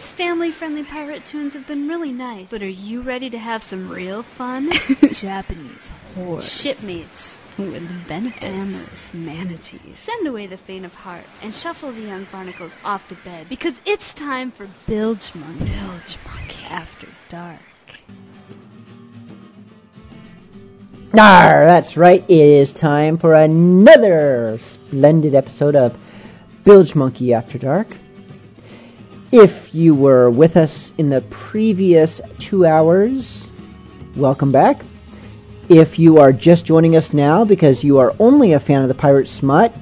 These family-friendly pirate tunes have been really nice. But are you ready to have some real fun? Japanese horror. Shipmates. With benefits. Amorous manatees. Send away the faint of heart and shuffle the young barnacles off to bed because it's time for Bilgemunky. Bilge Monkey. After dark. Arr, that's right. It is time for another splendid episode of Bilgemunky After Dark. If you were with us in the previous two hours, welcome back. If you are just joining us now because you are only a fan of the Pirate Smut,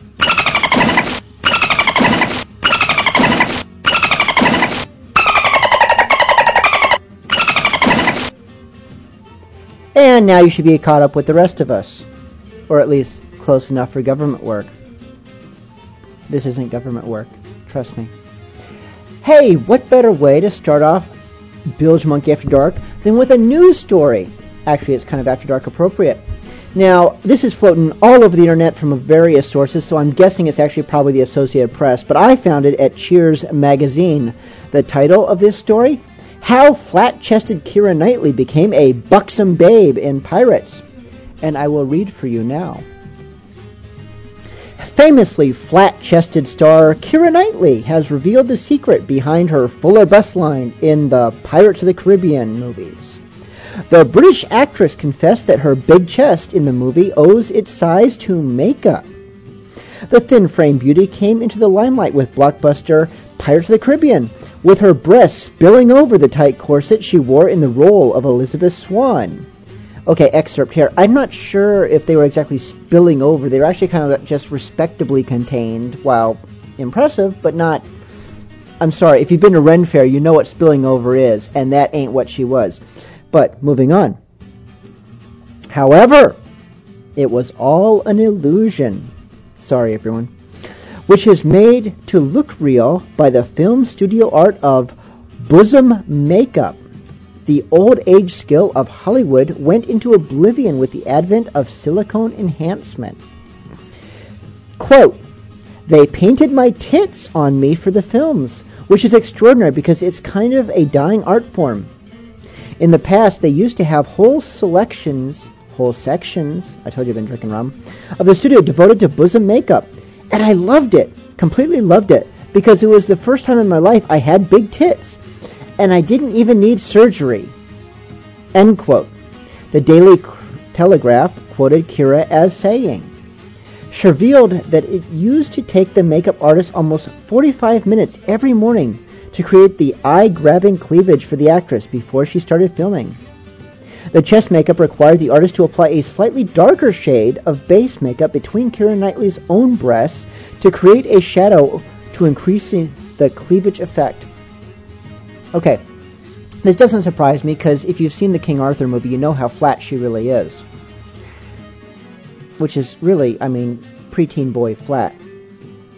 and now you should be caught up with the rest of us. Or at least close enough for government work. This isn't government work, trust me. Hey, what better way to start off Bilgemunky After Dark than with a news story? Actually, it's kind of After Dark appropriate. Now, this is floating all over the internet from various sources, so I'm guessing it's actually probably the Associated Press, but I found it at Cheers Magazine. The title of this story How Flat Chested Keira Knightley Became a Buxom Babe in Pirates. And I will read for you now. Famously flat chested star Keira Knightley has revealed the secret behind her fuller bust line in the Pirates of the Caribbean movies. The British actress confessed that her big chest in the movie owes its size to makeup. The thin frame beauty came into the limelight with blockbuster Pirates of the Caribbean, with her breasts spilling over the tight corset she wore in the role of Elizabeth Swann. Okay, excerpt here. I'm not sure if they were exactly spilling over. They were actually kind of just respectably contained, while impressive, but not. I'm sorry, if you've been to Ren Fair, you know what spilling over is, and that ain't what she was. But moving on. However, it was all an illusion. Sorry, everyone. Which is made to look real by the film studio art of bosom makeup. The old age skill of Hollywood went into oblivion with the advent of silicone enhancement. Quote, they painted my tits on me for the films, which is extraordinary because it's kind of a dying art form. In the past, they used to have whole selections, whole sections, I told you I've been drinking rum, of the studio devoted to bosom makeup. And I loved it, completely loved it, because it was the first time in my life I had big tits. And I didn't even need surgery. End quote. The Daily Telegraph quoted Keira as saying, she revealed that it used to take the makeup artist almost 45 minutes every morning to create the eye grabbing cleavage for the actress before she started filming. The chest makeup required the artist to apply a slightly darker shade of base makeup between Keira Knightley's own breasts to create a shadow to increase the cleavage effect. Okay, this doesn't surprise me because if you've seen the King Arthur movie, you know how flat she really is. Which is really, I mean, preteen boy flat.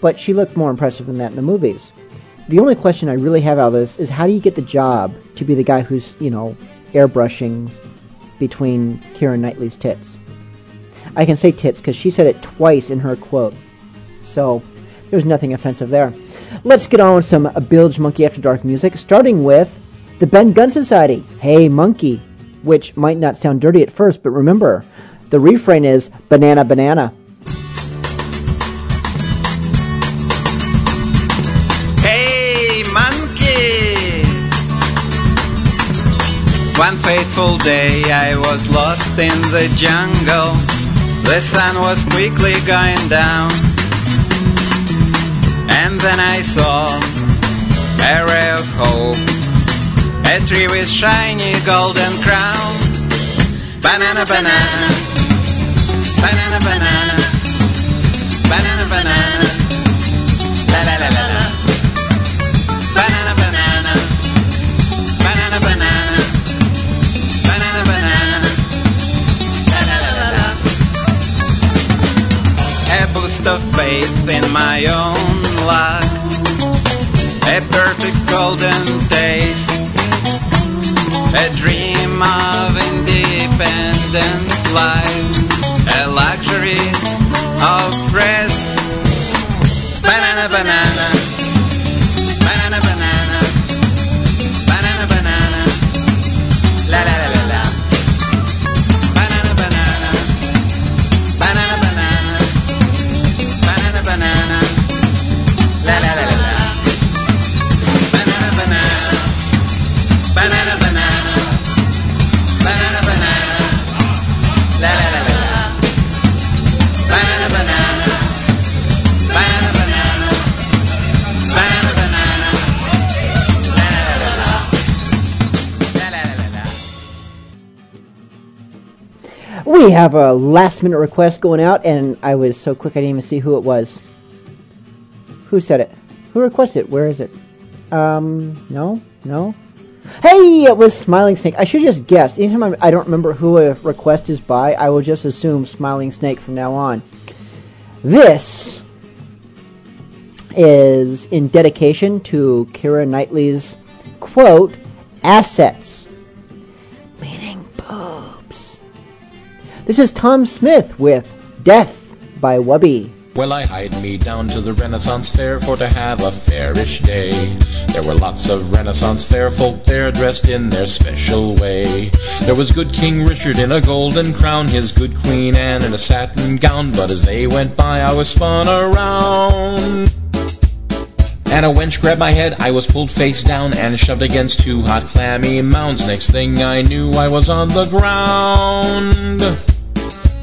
But she looked more impressive than that in the movies. The only question I really have out of this is how do you get the job to be the guy who's, you know, airbrushing between Keira Knightley's tits? I can say tits because she said it twice in her quote. So, there's nothing offensive there. Let's get on with some Bilgemunky After Dark music, starting with the Ben Gunn Society, Hey Monkey, which might not sound dirty at first, but remember, the refrain is Banana Banana. Hey, monkey! One fateful day I was lost in the jungle. The sun was quickly going down. Then I saw a ray of hope. A tree with shiny golden crown. Banana, banana. Banana, banana. Banana, banana. La la la la la. Banana, banana. Banana, banana. Banana, banana. La la la la la. A boost of faith in my own luck. A perfect golden taste. A dream of independent life. Have a last minute request going out, and I was so quick I didn't even see who it was. Who said it? Who requested it? Where is it? Um, no, no. Hey, it was Smiling Snake. I should just guess. Anytime I'm, I don't remember who a request is by, I will just assume Smiling Snake from now on. This is in dedication to Keira Knightley's quote, assets. This is Tom Smith with Death by Wubby. Well, I hied me down to the Renaissance Fair for to have a fairish day. There were lots of Renaissance Fair folk there dressed in their special way. There was good King Richard in a golden crown, his good Queen Anne in a satin gown, but as they went by, I was spun around. And a wench grabbed my head, I was pulled face down and shoved against two hot clammy mounds. Next thing I knew, I was on the ground.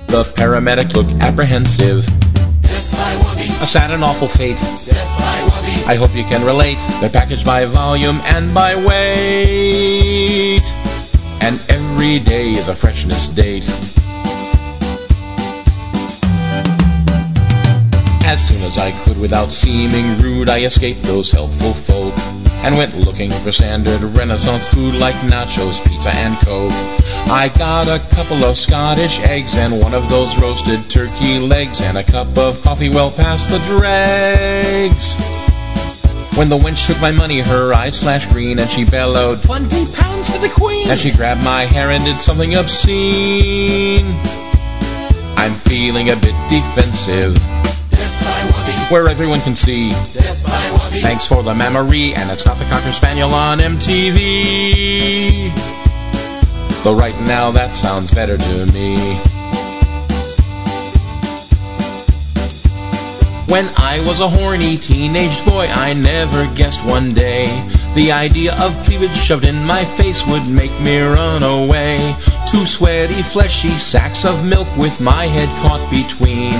The paramedic looked apprehensive. A sad and awful fate. I hope you can relate. They're packaged by volume and by weight. And every day is a freshness date. As soon as I could, without seeming rude, I escaped those helpful folk and went looking for standard Renaissance food like nachos, pizza, and Coke. I got a couple of Scottish eggs and one of those roasted turkey legs and a cup of coffee well past the dregs. When the wench took my money, her eyes flashed green and she bellowed, Twenty pounds for the queen! And she grabbed my hair and did something obscene. I'm feeling a bit defensive where everyone can see. Thanks for the memory, and it's not the Cocker Spaniel on MTV. Though right now that sounds better to me. When I was a horny teenage boy, I never guessed one day the idea of cleavage shoved in my face would make me run away. Two sweaty, fleshy sacks of milk with my head caught between.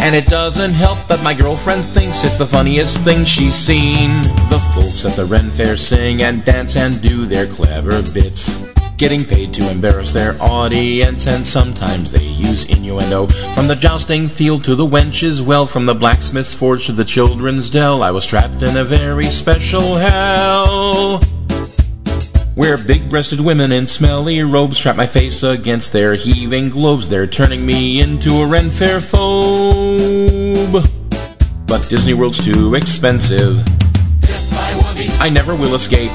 And it doesn't help that my girlfriend thinks it's the funniest thing she's seen. The folks at the Ren Fair sing and dance and do their clever bits. Getting paid to embarrass their audience, and sometimes they use innuendo. From the jousting field to the wench's well, from the blacksmith's forge to the children's dell, I was trapped in a very special hell. Where big breasted women in smelly robes trap my face against their heaving globes. They're turning me into a Ren Fair phobe. But Disney World's too expensive. I never will escape.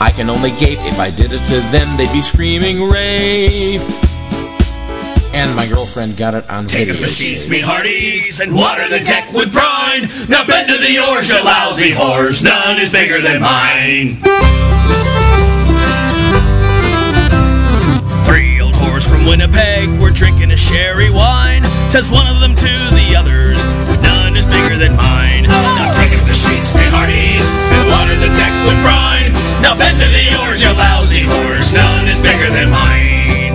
I can only gape. If I did it to them, they'd be screaming rape. And my girlfriend got it on Take video. up the sheets, me hearties, and water the deck with brine. Now bend to the oars, you lousy whores. None is bigger than mine. Whores from Winnipeg were drinking a sherry wine. Says one of them to the others, none is bigger than mine. Now take up the sheets, me hearties, and water the deck with brine. Now bend to the oars, you lousy whores. None is bigger than mine.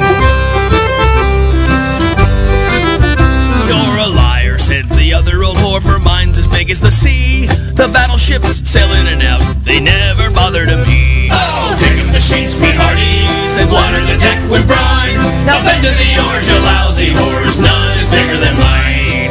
You're a liar, said the other old whore, for mine's as big as the sea. The battleships sail in and out, they never bother to me. Oh, the sheets, me hearties, and water the deck with brine. Now bend to the oars, you lousy whores, none is bigger than mine.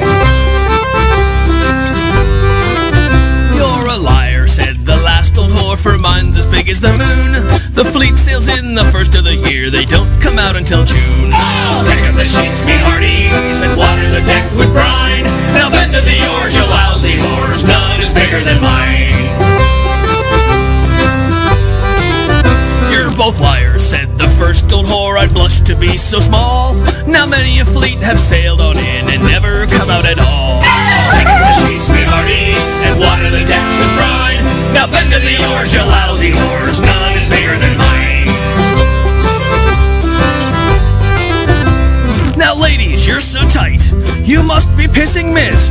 You're a liar, said the last old whore, for mine's as big as the moon. The fleet sails in the first of the year, they don't come out until June. Oh, take up the sheets, me hearties, and water the deck with brine. Now bend to the oars, you lousy whores, none is bigger than mine. Blush to be so small. Now many a fleet have sailed on in and never come out at all. Take the sheets, me hearties, and water the deck with brine. Now bend to the oars, you lousy whores. None is bigger than mine. Ladies, you're so tight, you must be pissing mist.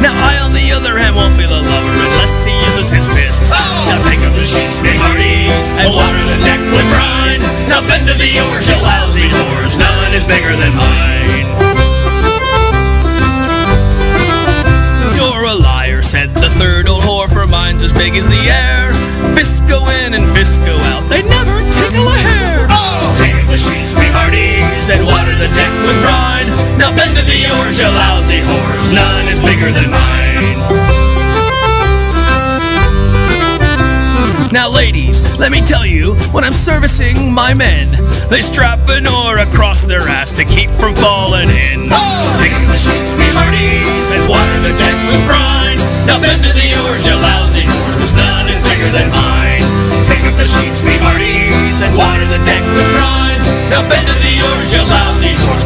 Now, I, on the other hand, won't feel a lover unless he uses his fist. Oh! Now, take up the sheets, me hearties, and water the deck with brine. Now, bend to the oars, you lousy whores. None is bigger than mine. You're a liar, said the third old whore, for mine's as big as the air. Fists go in and fists go out, they never tickle a hair. Oh, take up the sheets, and water the deck with brine. Now bend to the oars, you lousy whores, none is bigger than mine. Now, ladies, let me tell you, when I'm servicing my men, they strap an oar across their ass to keep from falling in. Oh! Take up the sheets, me hearties, and water the deck with brine. Now bend to the oars, you lousy whores, none is bigger than mine. Take up the sheets, me hearties, and water the deck with brine. Now bend to the oars, you lousy horse.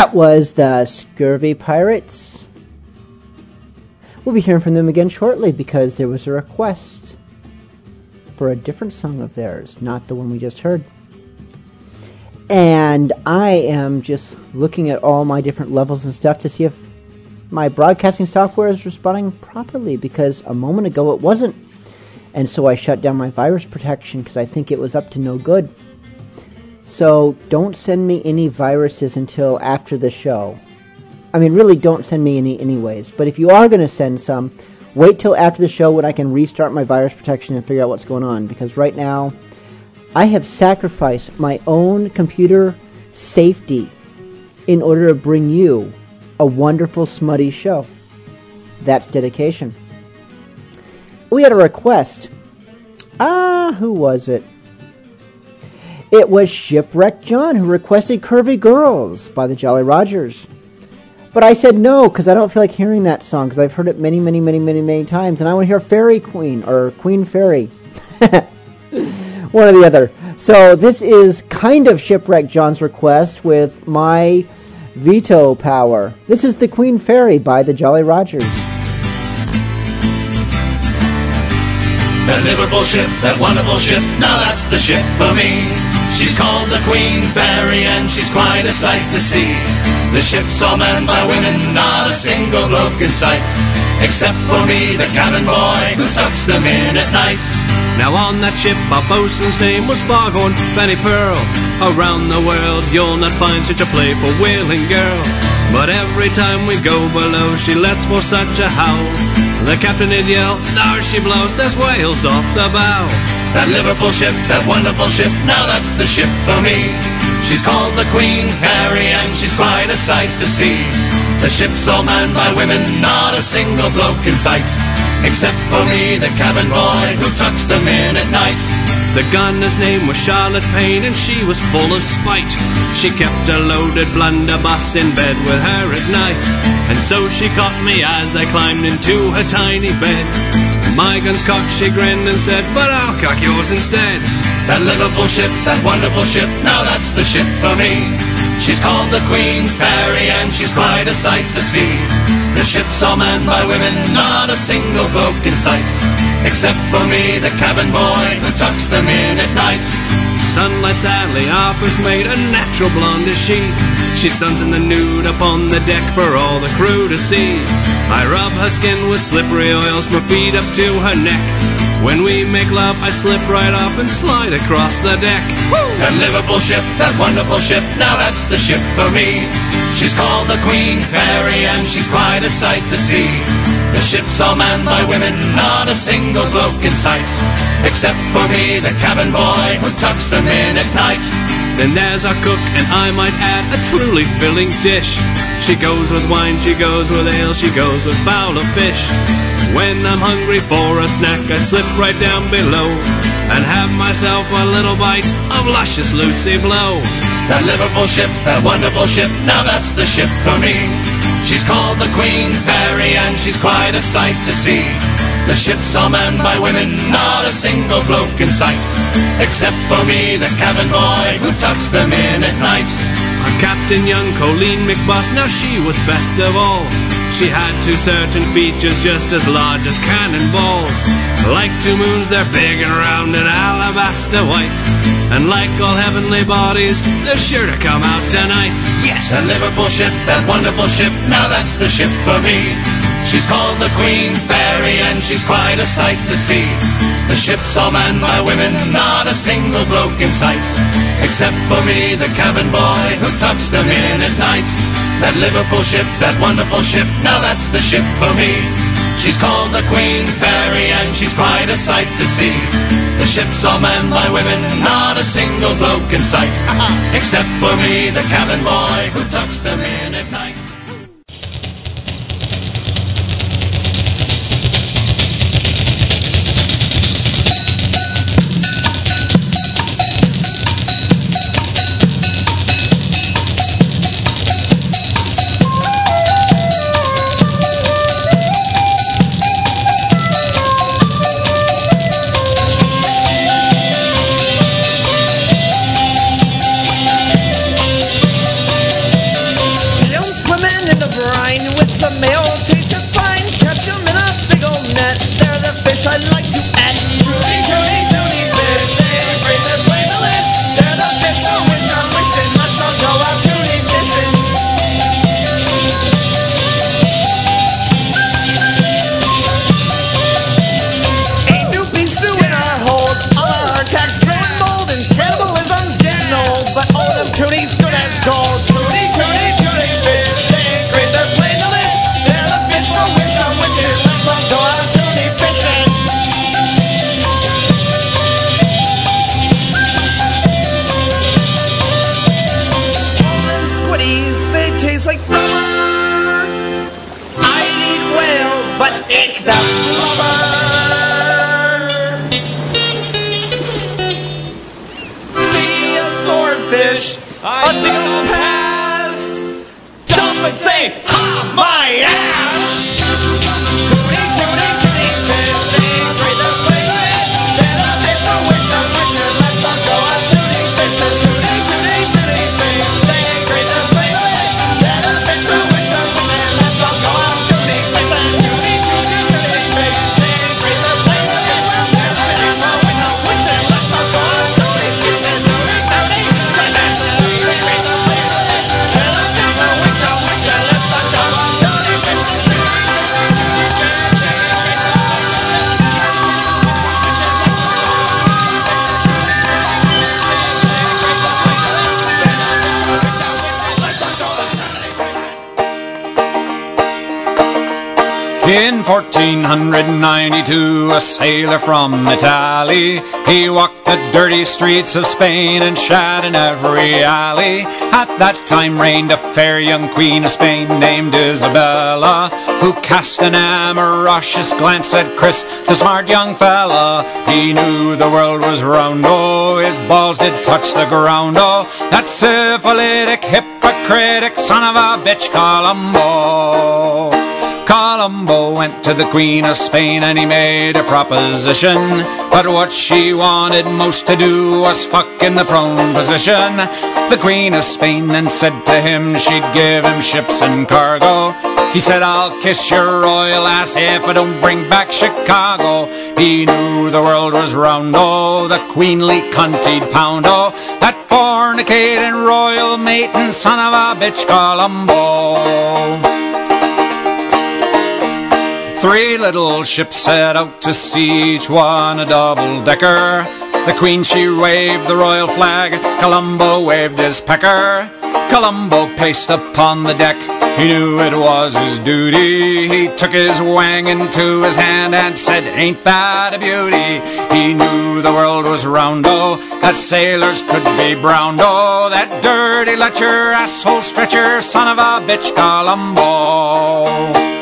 that was the Scurvy Pirates. We'll be hearing from them again shortly because there was a request for a different song of theirs, not the one we just heard. And I am just looking at all my different levels and stuff to see if my broadcasting software is responding properly because a moment ago it wasn't. And so I shut down my virus protection because I think it was up to no good. So don't send me any viruses until after the show. I mean, really, don't send me any, anyways. But if you are going to send some, wait till after the show when I can restart my virus protection and figure out what's going on. Because right now, I have sacrificed my own computer safety in order to bring you a wonderful smutty show. That's dedication. We had a request. Ah, who was it? It was Shipwreck John who requested Curvy Girls by the Jolly Rogers. But I said no because I don't feel like hearing that song because I've heard it many, many, many, many, many times, and I want to hear Fairy Queen or Queen Fairy. One or the other. So this is kind of Shipwreck John's request with my veto power. This is the Queen Fairy by the Jolly Rogers. That Liverpool ship, that wonderful ship, now that's the ship for me. She's called the Queen Fairy and she's quite a sight to see. The ship's all manned by women, not a single bloke in sight. Except for me, the cabin boy, who tucks them in at night. Now on that ship, our bosun's name was Foghorn Fanny Pearl. Around the world, you'll not find such a playful whaling girl. But every time we go below, she lets for such a howl. The captain would yell, there she blows, there's whales off the bow. That Liverpool ship, that wonderful ship, now that's the ship for me. She's called the Queen Fairy and she's quite a sight to see. The ship's all manned by women, not a single bloke in sight. Except for me, the cabin boy, who tucks them in at night. The gunner's name was Charlotte Payne and she was full of spite. She kept a loaded blunderbuss in bed with her at night. And so she caught me as I climbed into her tiny bed. My gun's cocked, she grinned and said, but I'll cock yours instead. That Liverpool ship, that wonderful ship, now that's the ship for me. She's called the Queen Fairy and she's quite a sight to see. The ship's all manned by women, not a single bloke in sight. Except for me, the cabin boy, who tucks them in at night. Sunlight's alley offers mate, a natural blonde is she. She suns in the nude upon the deck for all the crew to see. I rub her skin with slippery oils, my feet up to her neck. When we make love, I slip right off and slide across the deck. That Liverpool ship, that wonderful ship, now that's the ship for me. She's called the Queen Fairy and she's quite a sight to see. The ship's all manned by women, not a single bloke in sight. Except for me, the cabin boy, who tucks them in at night. Then there's our cook, and I might add a truly filling dish. She goes with wine, she goes with ale, she goes with fowl or fish. When I'm hungry for a snack, I slip right down below and have myself a little bite of luscious Lucy Blow. That Liverpool ship, that wonderful ship, now that's the ship for me. She's called the Queen Fairy and she's quite a sight to see. The ship's all manned by women, not a single bloke in sight. Except for me, the cabin boy, who tucks them in at night. Our Captain Young, Colleen McBus, now she was best of all. She had two certain features just as large as cannonballs. Like two moons, they're big and round and alabaster white. And like all heavenly bodies, they're sure to come out tonight. Yes, a Liverpool ship, that wonderful ship, now that's the ship for me. She's called the Queen Fairy and she's quite a sight to see. The ship's all manned by women, not a single bloke in sight. Except for me, the cabin boy, who tucks them in at night. That Liverpool ship, that wonderful ship, now that's the ship for me. She's called the Queen Fairy and she's quite a sight to see. The ship's all manned by women, not a single bloke in sight. Uh-huh. Except for me, the cabin boy, who tucks them in at night. 1492, a sailor from Italy, he walked the dirty streets of Spain and shat in every alley. At that time reigned a fair young queen of Spain named Isabella, who cast an amorous glance at Chris, the smart young fella. He knew the world was round, oh, his balls did touch the ground, oh, that syphilitic, hypocritic son of a bitch, Columbo. Columbo went to the Queen of Spain and he made a proposition. But what she wanted most to do was fuck in the prone position. The Queen of Spain then said to him she'd give him ships and cargo. He said, I'll kiss your royal ass if I don't bring back Chicago. He knew the world was round, oh, the queenly cuntied pound, oh, that fornicating royal maiden son of a bitch, Columbo. Three little ships set out to sea, each one a double decker. The Queen she waved the royal flag, Columbo waved his pecker. Columbo paced upon the deck, he knew it was his duty. He took his wang into his hand and said, Ain't that a beauty? He knew the world was round, oh, that sailors could be brown, oh, that dirty lecher, asshole stretcher, son of a bitch, Columbo.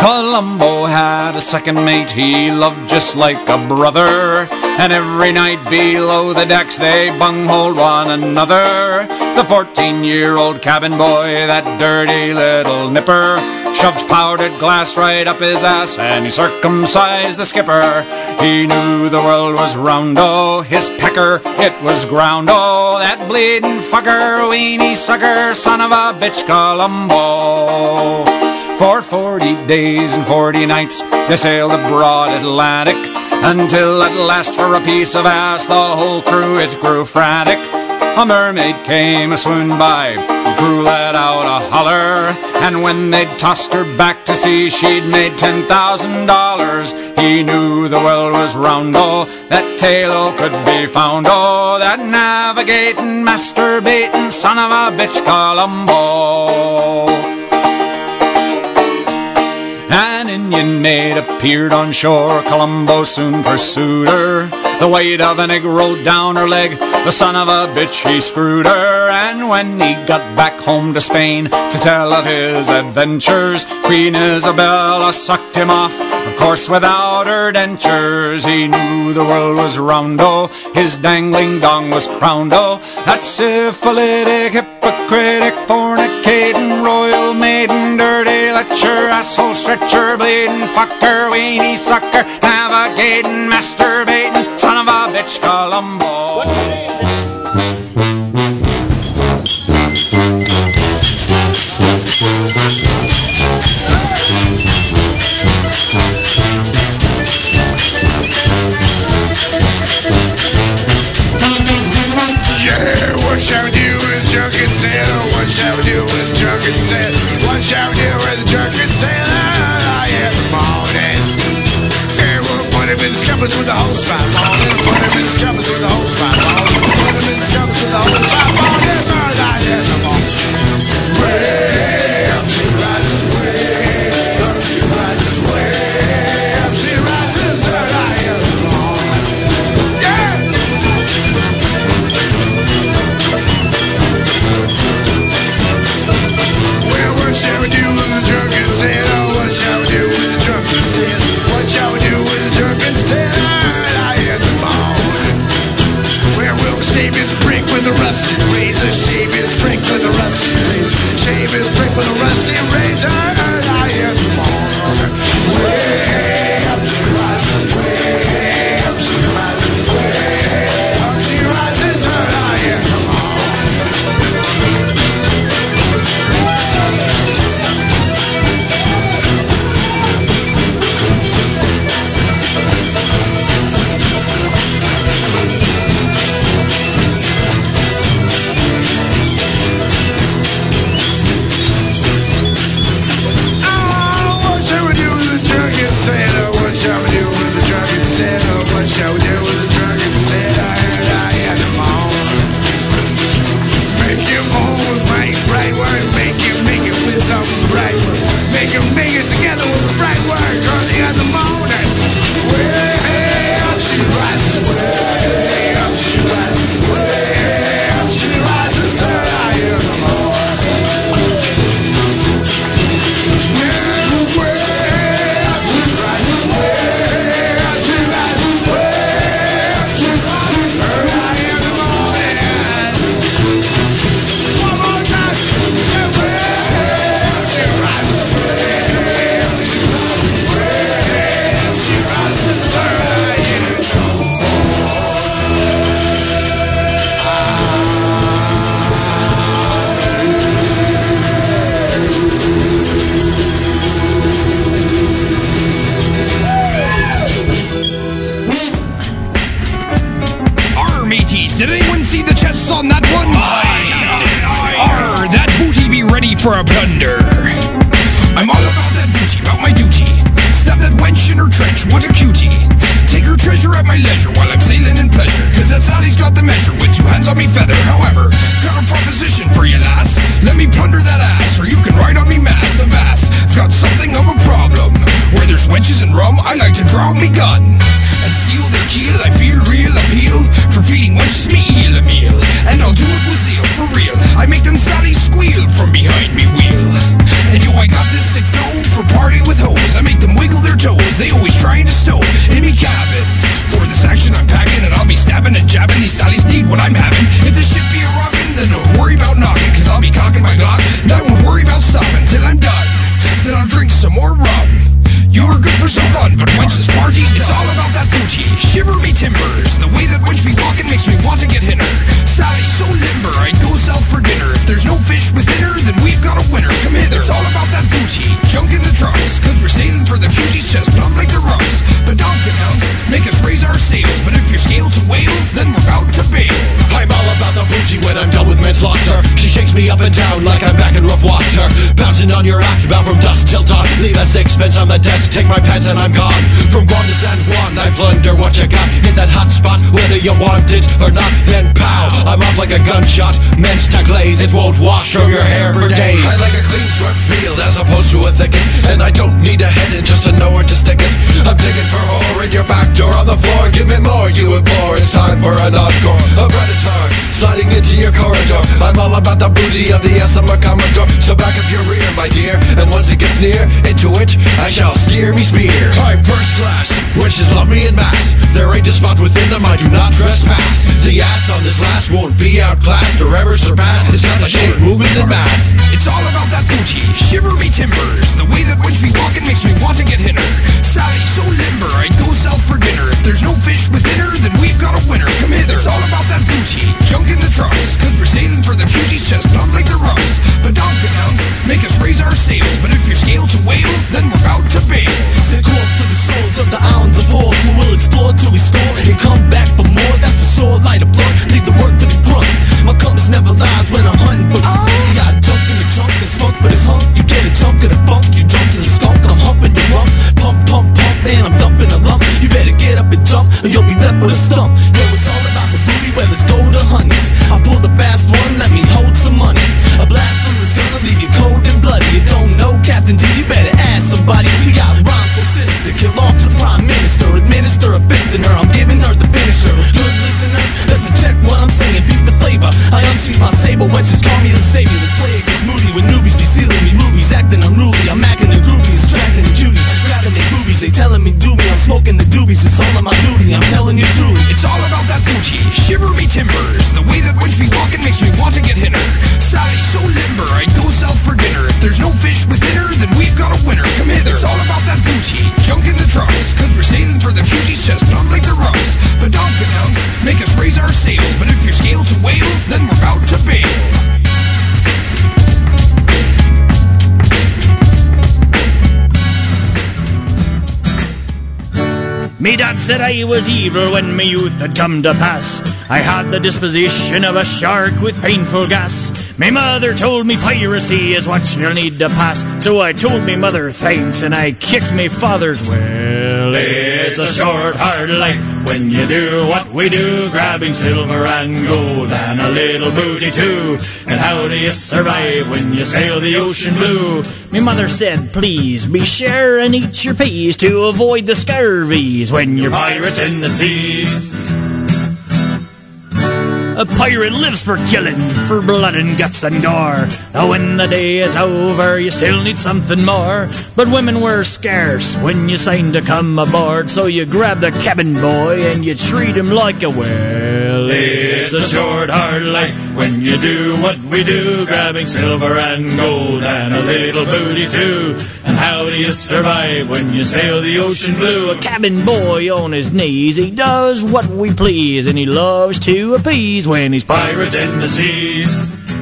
Columbo had a second mate he loved just like a brother. And every night below the decks they bunghole one another. The 14 year old cabin boy, that dirty little nipper, shoved powdered glass right up his ass and he circumcised the skipper. He knew the world was round, oh, his pecker, it was ground, oh, that bleeding fucker, weenie sucker, son of a bitch, Columbo. For forty days and forty nights they sailed the broad Atlantic until at last for a piece of ass the whole crew it grew frantic. A mermaid came a swoon by, the crew let out a holler, and when they'd tossed her back to sea she'd made ten thousand dollars. He knew the world was round, oh, that Taylor oh, could be found, oh, that navigating, masturbating son of a bitch Columbo. An Indian maid appeared on shore. Columbo soon pursued her. The weight of an egg rolled down her leg. The son of a bitch, he screwed her. And when he got back home to Spain to tell of his adventures, Queen Isabella sucked him off. Of course, without her dentures, he knew the world was round. Oh, his dangling dong was crowned. Oh, that syphilitic, hypocritic, maiden, lecher, asshole stretcher, bleeding fucker, weenie sucker, navigating, masturbating, son of a bitch, Columbo. Yeah, what shall we do with drunken sailor? What shall we do with drunken sailor? Scuppers with the hose him in the scuppers with the hose down like I'm back in rough water. Bouncing on your aft, bound from dusk till dawn. Leave a sixpence on the desk, take my pants and I'm gone. From Guam to San Juan, I plunder what you got. Hit that hot spot, whether you want it or not. Then pow, I'm off like a gunshot. Men's to glaze, it won't wash from your hair for days. I like a clean swept field as opposed to a thicket And I don't need a head in just to know where to stick it I'm digging for whore in your back door on the floor Give me more, you implore, it's time for an encore A predator, sliding into your corridor I'm all about the booty of the SMR Commodore So back up your rear, my dear And once it gets near, into it, I shall steer me spear I'm first class, witches love me in mass There ain't a spot within them I do not trespass The ass on this last won't be outclassed or ever surpassed It's got the shape, movement, and mass It's all about that booty, shiver me timbers. The way that wench be walking makes me want to get hinner. Sally so limber, I'd go south for dinner. If there's no fish within her, then we've got a winner. Come hither. It's all about that booty, junk in the trunks. Cause we're sailing for the cuties, just plump like the rumps. But don't pronounce, make us raise our sails. But if you're scaled to whales, then we're about to bail. Set course to the shores of the islands of Hor So we'll explore till we score and come back for more. That's the shore light of blood, leave the work for the grunt. My compass never lies when I'm hunting for You got junk in the trunk and spunk but it's hunk. You get a chunk of the funk, you drunk as a skunk. I'm humping your rump, pump, pump, pump Man, I'm dumping a lump, you better get up and jump Or you'll be left with a stump. Yo, it's all whether it's gold or honeys I pull the fast one, let me hold some money. A blast from this gonna leave you cold and bloody. You don't know Captain D, you better ask somebody. We got rhymes so sinister, kill off the prime minister. Administer a fist in her, I'm giving her the finisher. Good listener, let's check what I'm saying. Beat the flavor, I unsheath my saber Wenches call me the savior, this play it gets said I was evil when my youth had come to pass. I had the disposition of a shark with painful gas. My mother told me piracy is what you'll need to pass. So I told me mother thanks and I kicked me father's well. It's a short, hard life when you do what we do, grabbing silver and gold and a little booty too. And how do you survive when you sail the ocean blue? My mother said, please be sure and eat your peas to avoid the scurvies when you're pirates in the seas. A pirate lives for killing, for blood and guts and gore. Now when the day is over, you still need something more. But women were scarce when you signed to come aboard, so you grab the cabin boy and you treat him like a It's a short, hard life when you do what we do, grabbing silver and gold and a little booty too. And how do you survive when you sail the ocean blue? A cabin boy on his knees, he does what we please, and he loves to appease when he's pirates in the seas.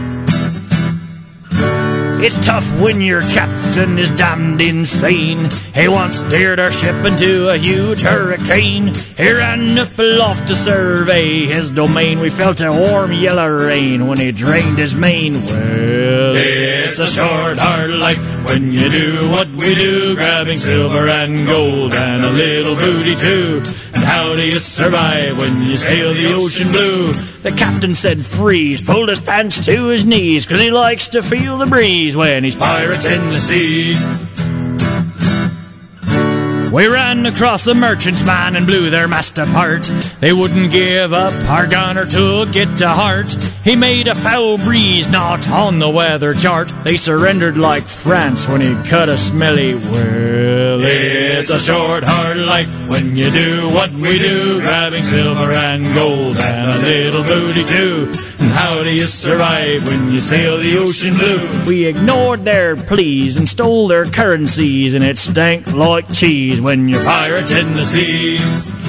It's tough when your captain is damned insane. He once steered our ship into a huge hurricane. He ran up aloft to survey his domain. We felt a warm yellow rain when he drained his main. Well, It's a short, hard life when you do what we do, grabbing silver and gold and a little booty too. How do you survive when you sail the ocean blue? The captain said freeze, pulled his pants to his knees, cause he likes to feel the breeze when he's pirating the seas. We ran across a merchant's man and blew their mast apart. They wouldn't give up, our gunner took it to heart. He made a foul breeze, not on the weather chart. They surrendered like France when he cut a smelly well. It's a short, hard life when you do what we do, grabbing silver and gold and a little booty too. And how do you survive when you sail the ocean blue? We ignored their pleas and stole their currencies, and it stank like cheese when you're pirating the seas.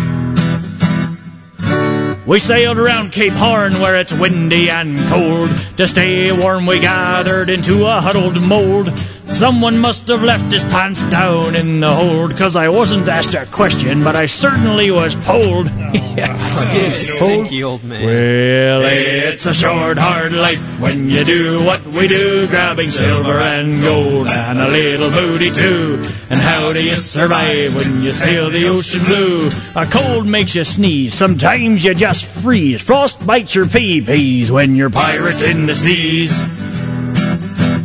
We sailed around Cape Horn where it's windy and cold. To stay warm, we gathered into a huddled mold. Someone must have left his pants down in the hold, cause I wasn't asked a question, but I certainly was oh. polled. Thank you, old man. Well, it's a short, hard life when you do what we do, grabbing silver and gold and a little booty too. And how do you survive when you sail the ocean blue? A cold makes you sneeze, sometimes you just freeze. Frost bites your pee-pees when you're pirates in the seas.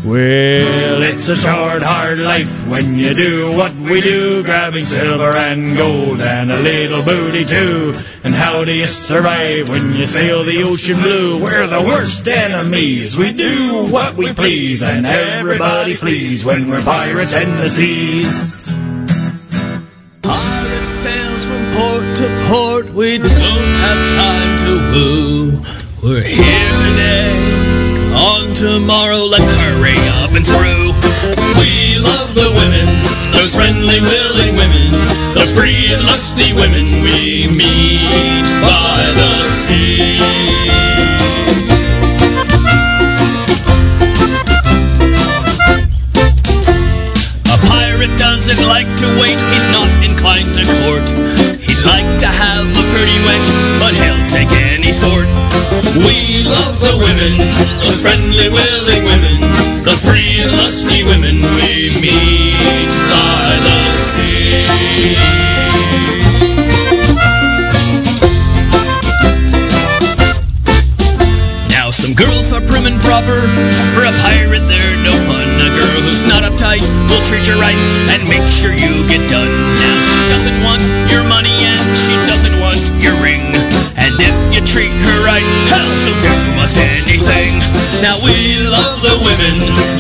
Well, it's a short, hard life when you do what we do, grabbing silver and gold and a little booty too. And how do you survive when you sail the ocean blue? We're the worst enemies. We do what we please, and everybody flees when we're pirates in the seas. Pirate sails from port to port. We don't have time to woo. We're here today. On tomorrow, let's hurry up and through. We love the women, those friendly, willing women, those free and lusty women we meet by the sea. A pirate doesn't like to wait, he's not inclined to court. Like to have a pretty wench, but he'll take any sort. We love the women, those friendly, willing women, the free lusty women we meet by the sea. Now some girls are prim and proper. For a pirate, they're no fun. A girl who's not uptight will treat you right and make sure you get done.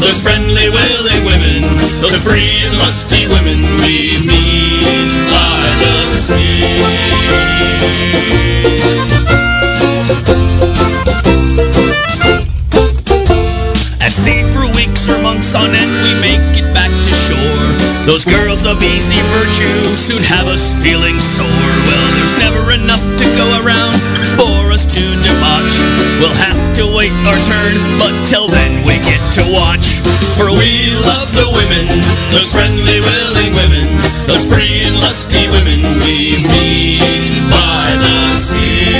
Those friendly, willing women, those free and lusty women we meet by the sea. At sea for weeks or months on end, we make it back to shore. Those girls of easy virtue soon have us feeling sore. Well, there's never enough to go around for us to debauch. We'll have to wait our turn, but till then we get to watch. For we love the women, those friendly, willing women, those free and lusty women we meet by the sea.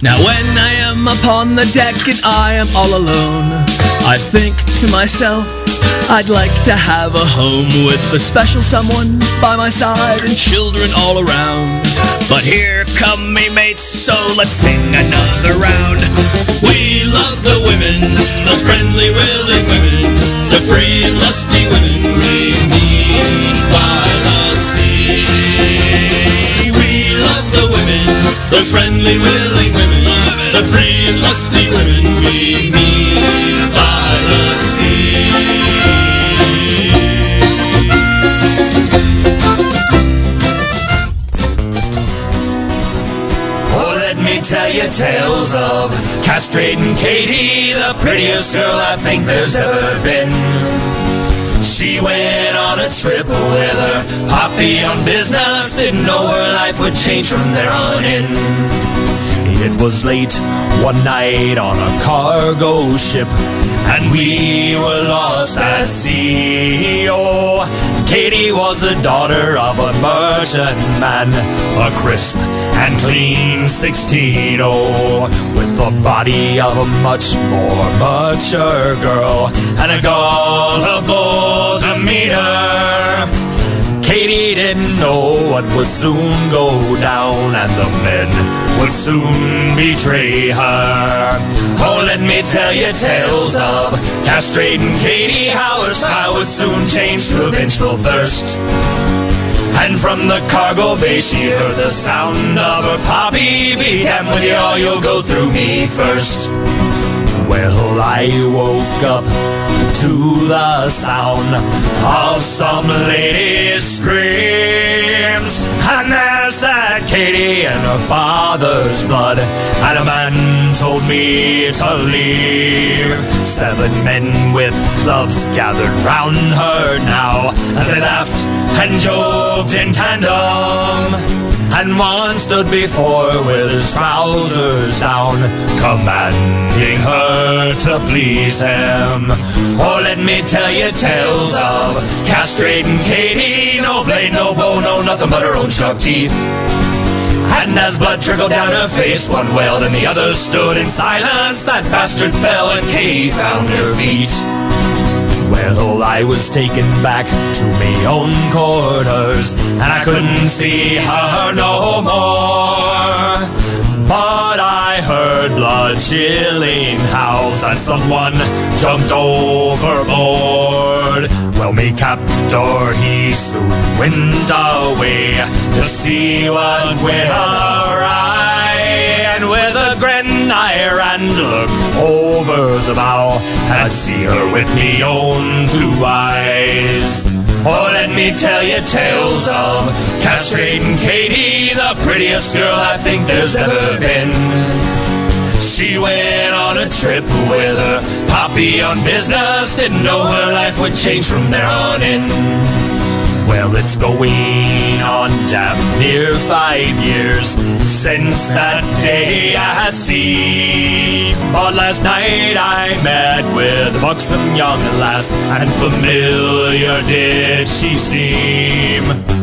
Now when I am upon the deck and I am all alone, I think to myself, I'd like to have a home with a special someone by my side and children all around. But here come me mates, so let's sing another round. We love the women, those friendly, willing women, the free and lusty women we meet by the sea. We love the women, those friendly, willing women, the free and lusty women we meet tales of castrating Katie, the prettiest girl I think there's ever been. She went on a trip with her poppy on business, didn't know her life would change from there on in. It was late one night on a cargo ship, and we were lost at sea. Oh, Katie was the daughter of a merchantman, a crisp and clean 16 oh with the body of a much more mature girl and a gullible demeanor. Katie didn't know what would soon go down, and the men would soon betray her. Oh, let me tell you tales of castrating Katie, how her smile would soon change to a vengeful thirst. And from the cargo bay she heard the sound of her poppy. Be damned with you all, you'll go through me first. Well, I woke up to the sound of some lady's screams. And there's that Katie and her father's blood. And a man told me to leave. Seven men with clubs gathered round her now as they laughed and joked in tandem. And one stood before with his trousers down, commanding her to please him. Oh, let me tell you tales of castrating Katie. No blade, no bow, no nothing but her own sharp teeth. And as blood trickled down her face, one wailed and the other stood in silence. That bastard fell and Katie found her feet. Well, I was taken back to me own quarters, and I couldn't see her no more. But I heard blood chilling howls, and someone jumped overboard. Well, me captor, he soon went away to see what with her eye, and with a grin I ran look over the bow and see her with me own two eyes. Oh, let me tell you tales of castrating Katie, the prettiest girl I think there's ever been. She went on a trip with her poppy on business, didn't know her life would change from there on in. Well, it's going on damn near five years since that day I see. But last night I met with a buxom young lass, and familiar did she seem.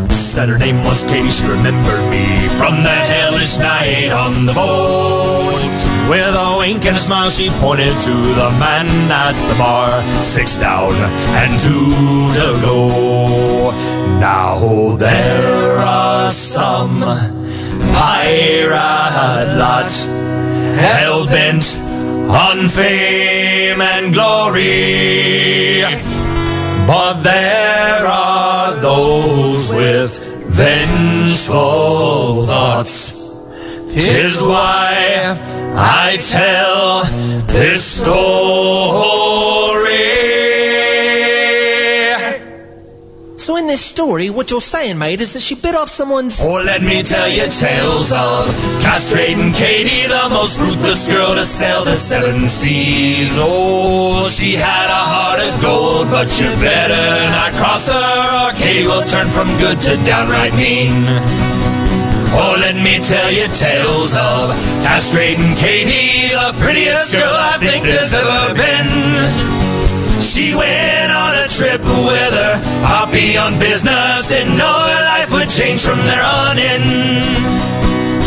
Said her name was Katie, she remembered me from that hellish night on the boat. With a wink and a smile, she pointed to the man at the bar. Six down and two to go. Now there are some pirate lot hell bent on fame and glory. But there are those with vengeful thoughts. Tis why I tell this story. So in this story, what you're saying, mate, is that she bit off someone's... Oh, let me tell you tales of castrating Katie, the most ruthless girl to sail the seven seas. Oh, she had a heart of gold, but you better not cross her, or Katie will turn from good to downright mean. Oh, let me tell you tales of castrating Katie, the prettiest girl I think there's ever been. She went on a trip with her poppy on business. Didn't know her life would change from there on in.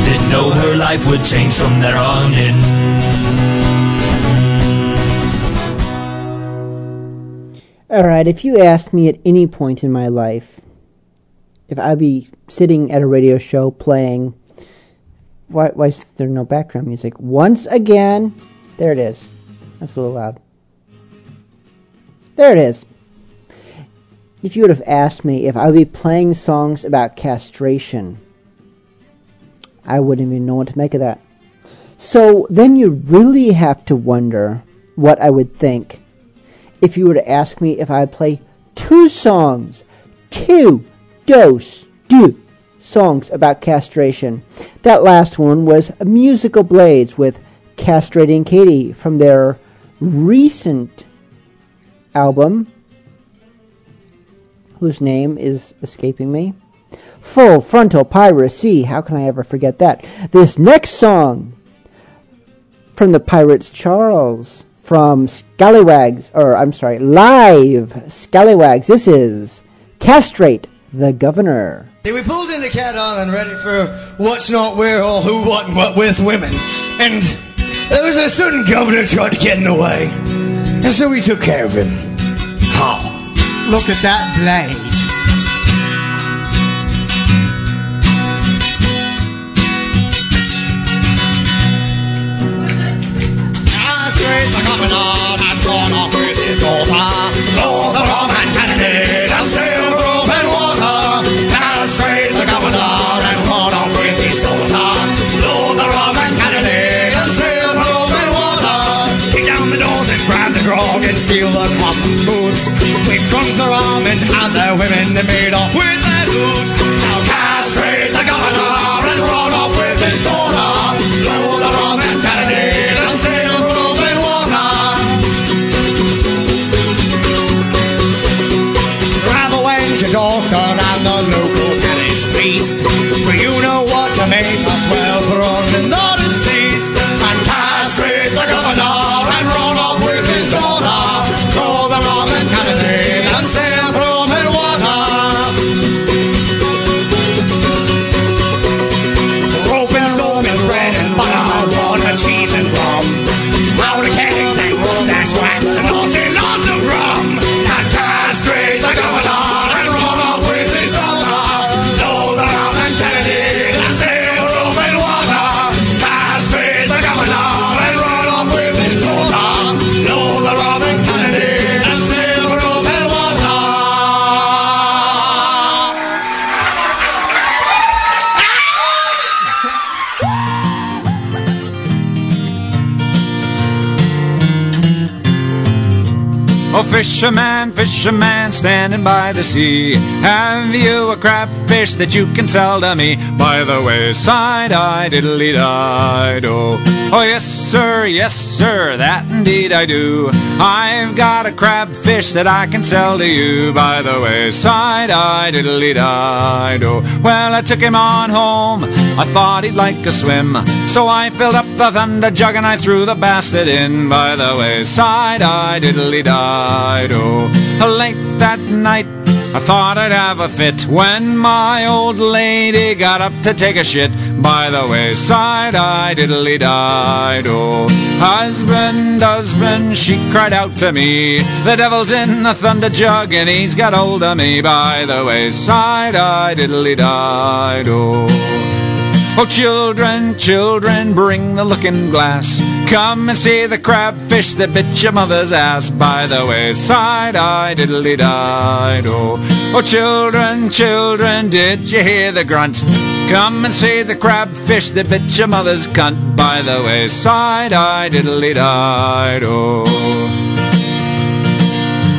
Didn't know her life would change from there on in. Alright, if you asked me at any point in my life if I'd be sitting at a radio show playing. Why, why is there no background music? Once again, there it is. That's a little loud. There it is. If you would have asked me if I would be playing songs about castration, I wouldn't even know what to make of that. So then you really have to wonder what I would think if you were to ask me if I'd play two songs, two dose, do songs about castration. That last one was Musical Blades with Castrating Katie from their recent album, whose name is escaping me. Full Frontal Piracy. How can I ever forget that? This next song from the Pirates Charles from Scallywags, or I'm sorry, live Scallywags. This is Castrate the Governor. Yeah, we pulled into Cat Island ready for what's not where or who, what, and what with women. And there was a certain governor tried to get in the way. And so we took care of him. Oh, look at that blade. I straight the governor and gone off with his daughter. Lord the We drunk the rum and their women they made off with their dudes. Now castrate the governor and run off with his daughter. Lord the rum and candidate and sail rope and water. Grab a wench, a doctor, and the fisherman, fisherman, standing by the sea. Have you a crabfish that you can sell to me? By the wayside, I diddly. Oh, oh, yes, sir, yes, sir, that indeed I do. I've got a crabfish that I can sell to you. By the wayside, I diddly. Oh, well, I took him on home. I thought he'd like a swim. So I filled up the thunder jug and I threw the bastard in. By the wayside, I diddly. Oh, late that night. I thought I'd have a fit when my old lady got up to take a shit by the wayside. I diddly died. Oh, husband, husband, she cried out to me. The devil's in the thunder jug and he's got hold of me by the wayside. I diddly died. Oh. Oh, children, children, bring the looking glass. Come and see the crabfish that bit your mother's ass by the wayside. I diddly died. Oh, oh, children, children, did you hear the grunt? Come and see the crabfish that bit your mother's cunt by the wayside. I diddly died. Oh.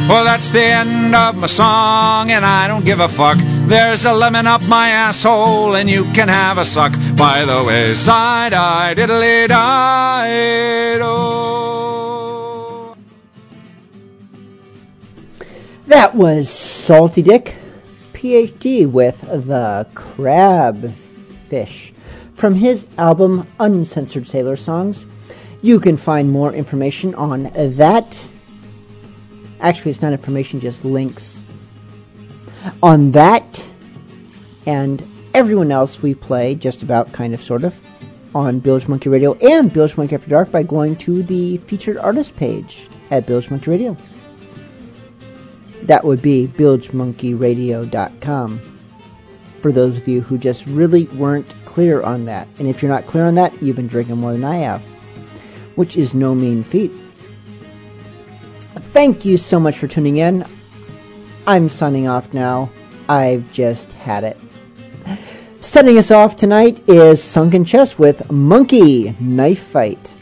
Well, that's the end of my song, and I don't give a fuck. There's a lemon up my asshole, and you can have a suck. By the wayside, I diddly died. Oh. That was Salty Dick, PhD with The Crab Fish from his album Uncensored Sailor Songs. You can find more information on that. Actually, it's not information, just links. On that and everyone else we play, just about, kind of, sort of, on Bilgemunky Radio and Bilgemunky After Dark by going to the featured artist page at Bilgemunky Radio. That would be bilgemunkyradio.com. For those of you who just really weren't clear on that. And if you're not clear on that, you've been drinking more than I have, which is no mean feat. Thank you so much for tuning in. I'm signing off now. I've just had it. Setting us off tonight is Sunken Chest with Monkey Knife Fight.